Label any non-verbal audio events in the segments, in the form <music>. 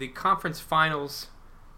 the conference finals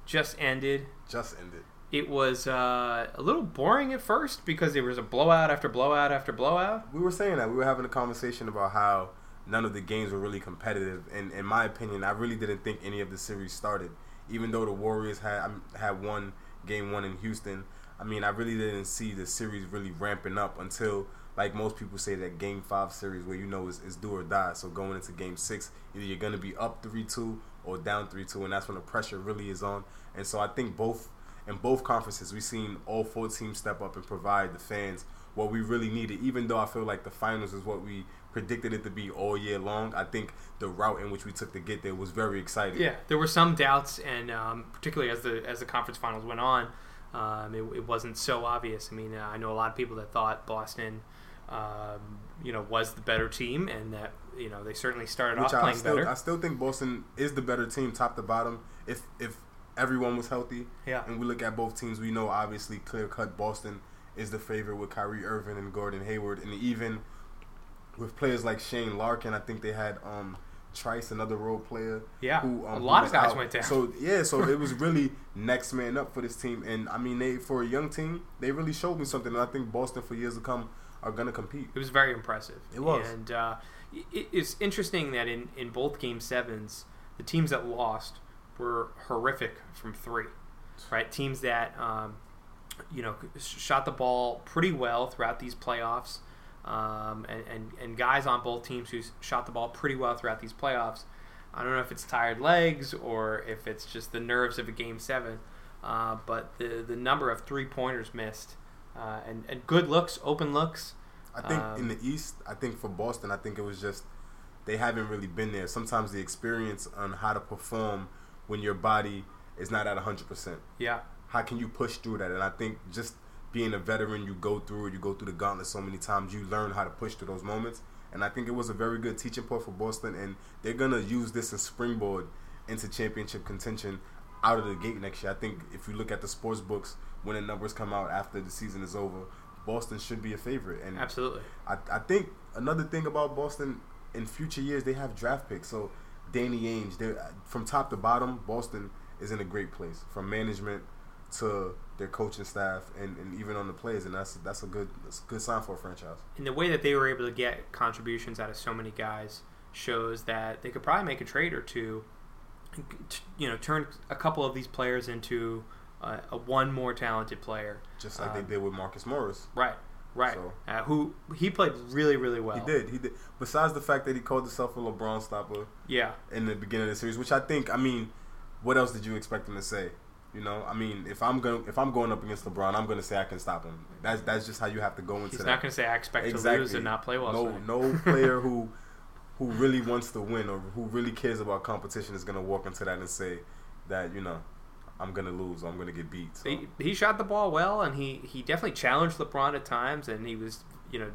just ended. Just ended. It was uh, a little boring at first because there was a blowout after blowout after blowout. We were saying that we were having a conversation about how none of the games were really competitive, and in my opinion, I really didn't think any of the series started. Even though the Warriors had um, had won game one in Houston, I mean, I really didn't see the series really ramping up until, like most people say, that game five series where you know it's, is do or die. So going into game six, either you're going to be up 3 2 or down 3 2, and that's when the pressure really is on. And so I think both in both conferences, we've seen all four teams step up and provide the fans what we really needed. Even though I feel like the finals is what we predicted it to be all year long, I think the route in which we took to get there was very exciting. Yeah, there were some doubts, and um, particularly as the as the conference finals went on, um, it, it, wasn't so obvious. I mean, uh, I know a lot of people that thought Boston, um, you know, was the better team, and that you know they certainly started Which off I playing still, better. I still think Boston is the better team, top to bottom. If if everyone was healthy, yeah, and we look at both teams, we know obviously clear cut Boston is the favorite with Kyrie Irving and Gordon Hayward, and even with players like Shane Larkin, I think they had um, Theis, another role player. Yeah, who, um, a lot of guys out. went down. So yeah, so it was <laughs> really next man up for this team, and I mean, they for a young team, they really showed me something. And I think Boston for years to come are gonna compete. It was very impressive. It was, and uh, it, it's interesting that in in both game sevens, the teams that lost were horrific from three, right? Teams that um, you know shot the ball pretty well throughout these playoffs um, and, and, and guys on both teams who shot the ball pretty well throughout these playoffs. I don't know if it's tired legs or if it's just the nerves of a game seven, uh, but the the number of three pointers missed uh, and and good looks, open looks. I think um, in the East, I think for Boston, I think it was just they haven't really been there. Sometimes the experience on how to perform when your body is not at hundred percent. Yeah. How can you push through that? And I think just being a veteran, you go through it, you go through the gauntlet so many times, you learn how to push through those moments. And I think it was a very good teaching point for Boston, and they're gonna use this as springboard into championship contention out of the gate next year. I think if you look at the sports books when the numbers come out after the season is over, Boston should be a favorite. And absolutely, I, I think another thing about Boston in future years they have draft picks. So Danny Ainge, from top to bottom, Boston is in a great place from management to their coaching staff and, and even on the players, and that's that's a good that's a good sign for a franchise. And the way that they were able to get contributions out of so many guys shows that they could probably make a trade or two, you know, turn a couple of these players into uh, a one more talented player, just like um, they did with Marcus Morris. Right. Right. So, uh, who he played really, really well. He did. He did. Besides the fact that he called himself a LeBron stopper. Yeah. In the beginning of the series, which I think, I mean, what else did you expect him to say? You know, I mean, if I'm going if I'm going up against LeBron, I'm going to say I can stop him. That's that's just how you have to go into. He's that. not going to say I expect exactly. to lose and not play well. No, no <laughs> player who who really wants to win or who really cares about competition is going to walk into that and say that you know I'm going to lose I'm going to get beat. So. He, he shot the ball well and he he definitely challenged LeBron at times and he was you know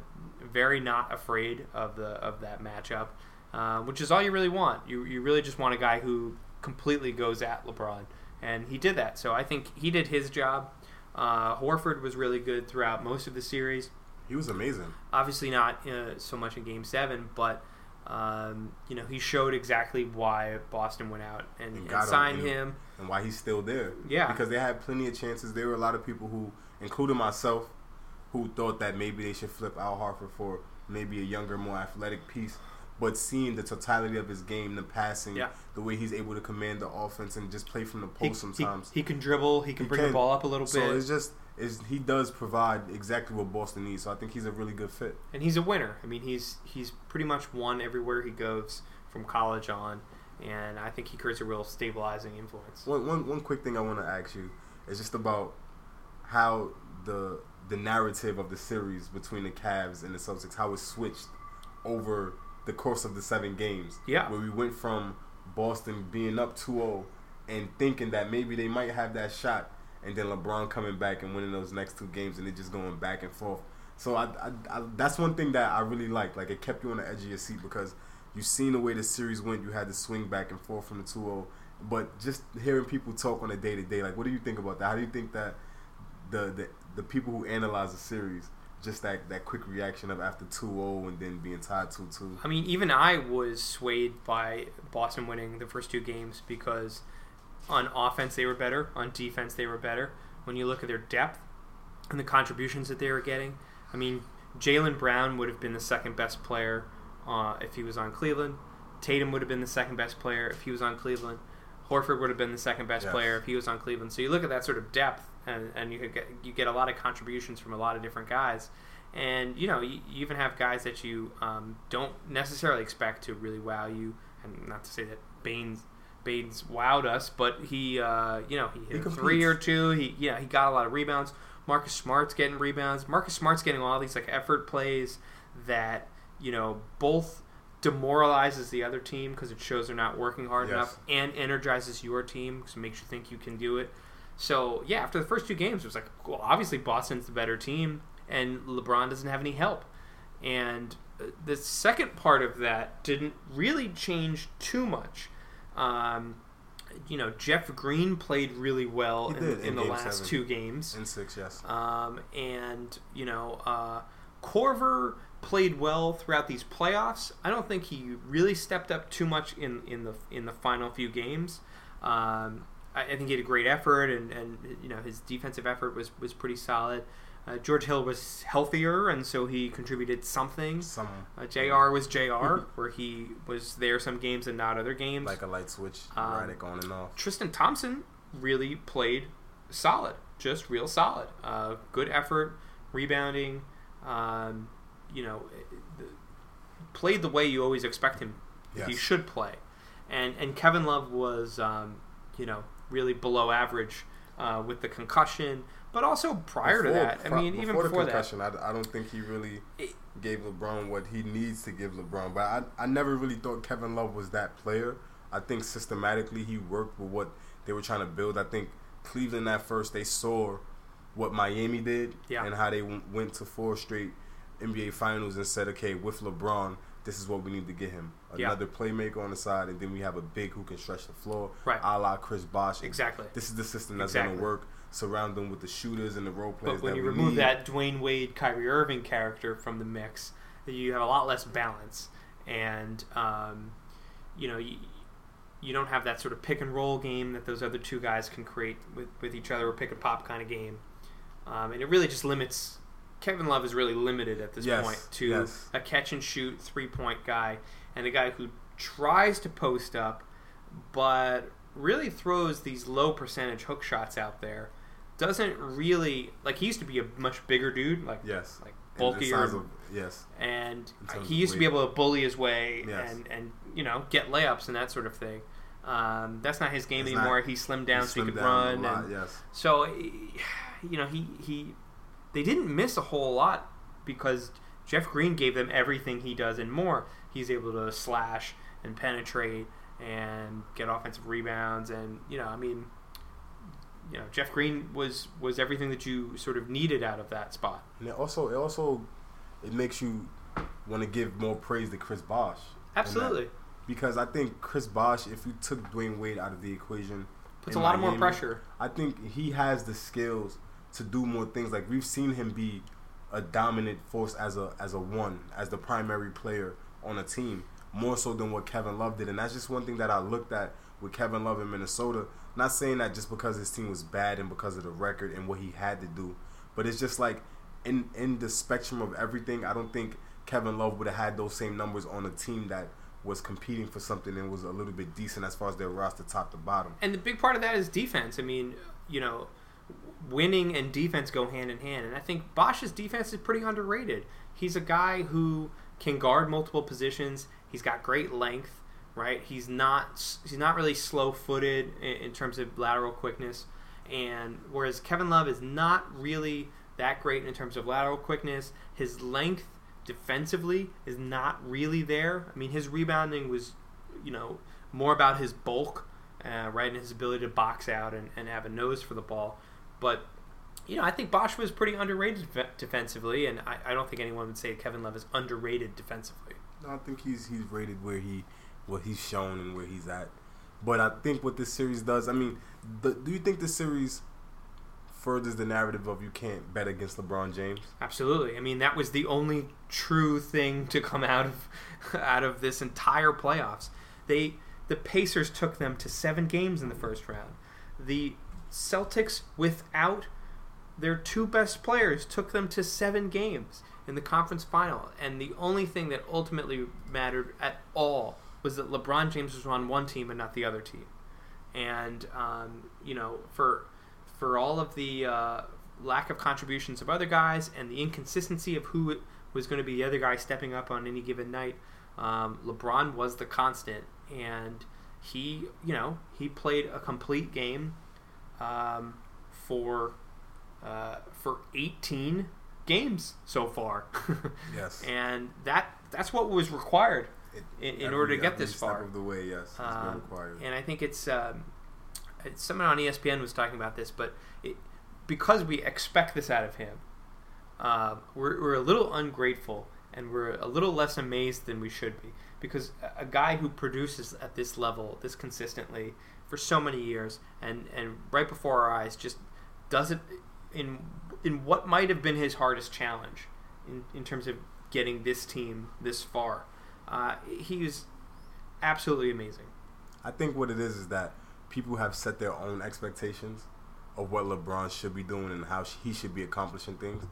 very not afraid of the of that matchup, uh, which is all you really want. You you really just want a guy who completely goes at LeBron and he did that. So I think he did his job. Uh, Horford was really good throughout most of the series. He was amazing. Obviously, not uh, so much in Game Seven, but um, you know he showed exactly why Boston went out and, and, and signed him, him, and why he's still there. Yeah, because they had plenty of chances. There were a lot of people who, including myself, who thought that maybe they should flip Al Horford for maybe a younger, more athletic piece but seeing the totality of his game, the passing, yeah. the way he's able to command the offense and just play from the post he, sometimes. He, he, can dribble. He can he bring can. the ball up a little so bit. So it's just is he does provide exactly what Boston needs. So I think he's a really good fit. And he's a winner. I mean, he's he's pretty much won everywhere he goes from college on, and I think he creates a real stabilizing influence. One one, one quick thing I want to ask you is just about how the the narrative of the series between the Cavs and the Celtics, how it switched over the course of the seven games. Yeah. Where we went from Boston being up 2-0 and thinking that maybe they might have that shot, and then LeBron coming back and winning those next two games, and it just going back and forth. So I, I, I, that's one thing that I really liked. Like it kept you on the edge of your seat because you seen the way the series went. You had to swing back and forth from the 2-0. But just hearing people talk on a day to day, like what do you think about that? How do you think that the, the the people who analyze the series just that, that quick reaction of after 2-0 and then being tied 2-2. I mean, even I was swayed by Boston winning the first two games because on offense they were better, on defense they were better. When you look at their depth and the contributions that they were getting, I mean, Jaylen Brown would have been the second best player uh, if he was on Cleveland. Tatum would have been the second best player if he was on Cleveland. Horford would have been the second best Yes. player if he was on Cleveland. So you look at that sort of depth, and, and you could get you get a lot of contributions from a lot of different guys. And you know, you, you even have guys that you um, don't necessarily expect to really wow you. And not to say that Baynes Baynes wowed us, but he uh, you know he hit a three or two. He yeah he got a lot of rebounds. Marcus Smart's getting rebounds. Marcus Smart's getting all these like effort plays that you know both demoralizes the other team because it shows they're not working hard Yes. enough and energizes your team because it makes you think you can do it. So yeah, after the first two games, it was like, well, obviously Boston's the better team, and LeBron doesn't have any help. And uh, the second part of that didn't really change too much. Um, you know, Jeff Green played really well in, in, in the last seven. two games. In 6, yes. Um, and you know, uh, Korver played well throughout these playoffs. I don't think he really stepped up too much in, in the in the final few games. Um, I, I think he had a great effort, and, and you know his defensive effort was was pretty solid. Uh, George Hill was healthier, and so he contributed something. Some Uh, J.R. was J.R. <laughs> where he was there some games and not other games. like a light switch, Um, on and off. Tristan Thompson really played solid, just real solid. Uh, good effort, rebounding. Um, you know, the- played the way you always expect him. He should play, and and Kevin Love was, um, you know, really below average uh, with the concussion, but also prior to Before- that. I pro- mean, even the before that, concussion, I, I don't think he really It- gave LeBron what he needs to give LeBron. But I, I never really thought Kevin Love was that player. I think systematically he worked with what they were trying to build. I think Cleveland at first they saw what Miami did Yeah. and how they w- went to four straight NBA Finals and said, okay, with LeBron, this is what we need to get him. Yeah. Another playmaker on the side, and then we have a big who can stretch the floor, Right. a la Chris Bosh. exactly. This is the system that's Exactly. going to work. Surround them with the shooters and the role players. But when you remove need. that Dwyane Wade, Kyrie Irving character from the mix, you have a lot less balance, and um, you know you, you don't have that sort of pick and roll game that those other two guys can create with, with each other, or pick and pop kind of game, um, and it really just limits. Kevin Love is really limited at this Yes, point to yes. a catch and shoot three point guy, and a guy who tries to post up, but really throws these low percentage hook shots out there doesn't really like he used to be a much bigger dude, like Yes. like bulkier, of- yes. and he used to be able to bully his way Yes. and and you know get layups and that sort of thing. Um, that's not his game It's anymore. not- he slimmed down He so he could run, lot, and yes. so <sighs> you know he he they didn't miss a whole lot because Jeff Green gave them everything he does and more. He's able to slash and penetrate and get offensive rebounds and you know I mean you know Jeff Green was was everything that you sort of needed out of that spot. And it also, it also, it makes you want to give more praise to Chris that. Absolutely. Because I think Chris Bosh, if you took Dwyane Wade out of the equation, Puts a lot of more pressure. I think he has the skills to do more things. Like we've seen him be a dominant force as a as a one, as the primary player on a team, more so than what Kevin Love did. And that's just one thing that I looked at with Kevin Love in Minnesota. Not saying that just because his team was bad and because of the record and what he had to do, but it's just like in in the spectrum of everything, I don't think Kevin Love would have had those same numbers on a team that was competing for something and was a little bit decent as far as their roster top to bottom. And the big part of that is defense. I mean, you know, winning and defense go hand in hand. And I think Bosh's defense is pretty underrated. He's a guy who can guard multiple positions. He's got great length, right? He's not he's not really slow-footed in, in terms of lateral quickness. And whereas Kevin Love is not really that great in terms of lateral quickness, his length defensively is not really there. I mean, his rebounding was, you know, more about his bulk, uh, right, and his ability to box out and, and have a nose for the ball. But, you know, I think Bosh was pretty underrated def- defensively, and I, I don't think anyone would say Kevin Love is underrated defensively. No, I think he's he's rated where he what he's shown and where he's at. But I think what this series does, I mean, the, do you think the series furthers the narrative of you can't bet against LeBron James. Absolutely. I mean, that was the only true thing <laughs> to come out of <laughs> out of this entire playoffs. They the Pacers took them to 7 games in the first round. The Celtics without their two best players took them to 7 games in the conference final. And the only thing that ultimately mattered at all was that LeBron James was on one team and not the other team. And um, you know, for for all of the uh, lack of contributions of other guys and the inconsistency of who was going to be the other guy stepping up on any given night, um, LeBron was the constant, and he, you know, he played a complete game um, for uh, for 18 games so far. <laughs> yes, and that that's what was required It- in, in every- order to get this step far. of the way, yes, it's been Um, required. and I think it's um, it's- someone on ESPN was talking about this, but it, because we expect this out of him, uh, we're, we're a little ungrateful and we're a little less amazed than we should be. Because a, guy who produces at this level, this consistently for so many years, and, and right before our eyes, just does it in in what might have been his hardest challenge in, in terms of getting this team this far. Uh, he's absolutely amazing. I think what it is is that people have set their own expectations of what LeBron should be doing and how he should be accomplishing things,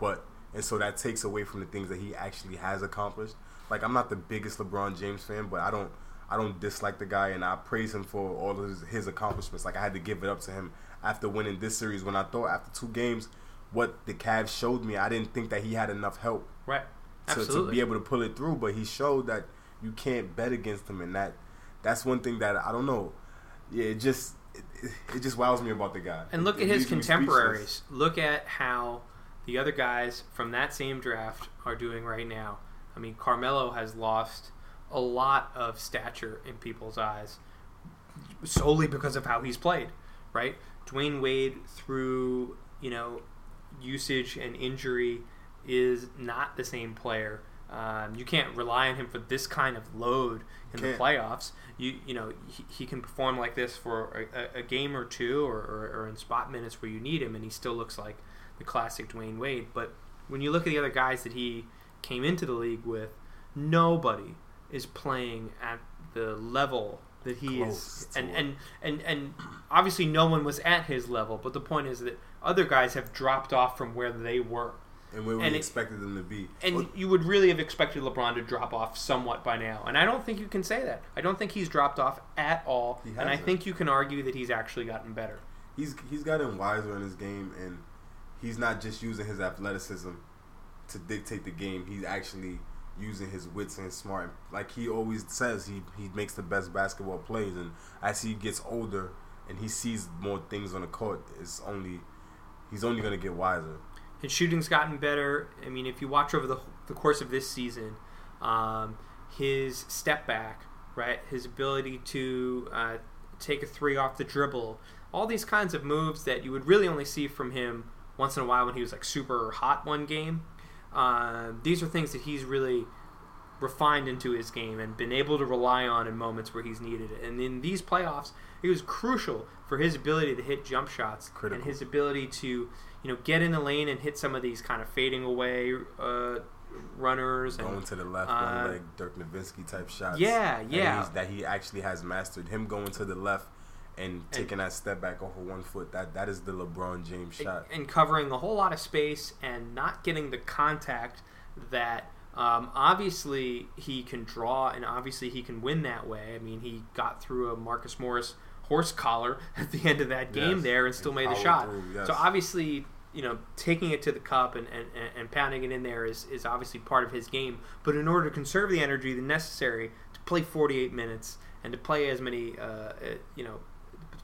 but and so that takes away from the things that he actually has accomplished. Like I'm not the biggest LeBron James fan, but I don't I don't dislike the guy and I praise him for all of his, his accomplishments. Like I had to give it up to him after winning this series when I thought after two games what the Cavs showed me, I didn't think that he had enough help Right. to, to be able to pull it through. But he showed that you can't bet against him, and that that's one thing that I don't know. Yeah, it just it, it, it just wows me about the guy. and look It- at it his contemporaries. Look at how the other guys from that same draft are doing right now. I mean, Carmelo has lost a lot of stature in people's eyes solely because of how he's played, right? Dwyane Wade through, you know, usage and injury is not the same player. Um, you can't rely on him for this kind of load in the Can't. playoffs. You you know he, he can perform like this for a, a, a game or two, or, or, or in spot minutes where you need him, and he still looks like the classic Dwyane Wade. But when you look at the other guys that he came into the league with, nobody is playing at the level that he Close is, and, and and and obviously no one was at his level. But the point is that other guys have dropped off from where they were. and where we and it- expected them to be. And Well, you would really have expected LeBron to drop off somewhat by now. And I don't think you can say that. I don't think he's dropped off at all. And I think you can argue that he's actually gotten better. he's he's gotten wiser in his game, and he's not just using his athleticism to dictate the game. He's actually using his wits and smart. Like he always says, he he makes the best basketball plays, and as he gets older and he sees more things on the court, it's only he's only gonna get wiser. His shooting's gotten better. I mean, if you watch over the, the course of this season, um, his step back, right, his ability to uh, take a three off the dribble, all these kinds of moves that you would really only see from him once in a while when he was like super hot one game. Uh, these are things that he's really refined into his game and been able to rely on in moments where he's needed it. And in these playoffs, it was crucial for his ability to hit jump shots Critical. and his ability to, you know, get in the lane and hit some of these kind of fading away uh, runners and Going to the left, uh, one leg Dirk Nowitzki type shots. Yeah, yeah. he's- that he actually has mastered. Him going to the left and taking that step back off of one foot. That that is the LeBron James shot. and covering a whole lot of space and not getting the contact that um, obviously he can draw and obviously he can win that way. I mean, he got through a Marcus Morris horse collar <laughs> at the end of that game Yes, there and still and made the shot. through, yes. So obviously, you know, taking it to the cup and, and, and pounding it in there is, is obviously part of his game. But in order to conserve the energy the necessary to play 48 minutes and to play as many, uh, uh, you know,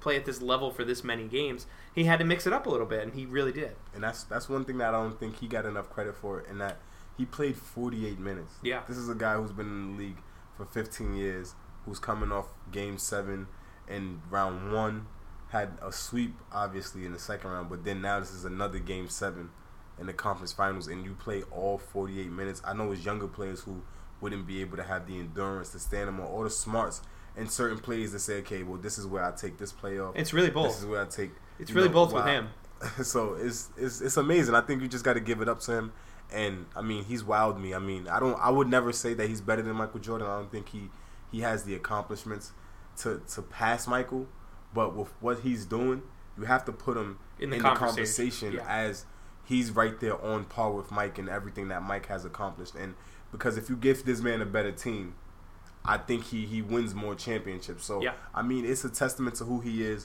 play at this level for this many games, he had to mix it up a little bit, and he really did. And that's that's one thing that I don't think he got enough credit for, and that he played 48 minutes. Yeah. This is a guy who's been in the league for 15 years, who's coming off Game Seven in round one, had a sweep obviously in the second round, but then now this is another Game Seven in the conference finals, and you play all 48 minutes. I know it's younger players who wouldn't be able to have the endurance to stand them or the smarts in certain plays to say, okay, well, this is where I take this play off. It's really bold. This is where I take. It's really know, both with while- him. <laughs> so it's it's it's amazing. I think you just got to give it up to him. And I mean, he's wowed me. I mean, I don't. I would never say that he's better than Michael Jordan. I don't think he he has the accomplishments to to pass Michael. But with what he's doing, you have to put him In the the conversation, conversation yeah. as he's right there on par with Mike and everything that Mike has accomplished. And because if you give this man a better team, I think he he wins more championships. So Yeah. I mean, it's a testament to who he is.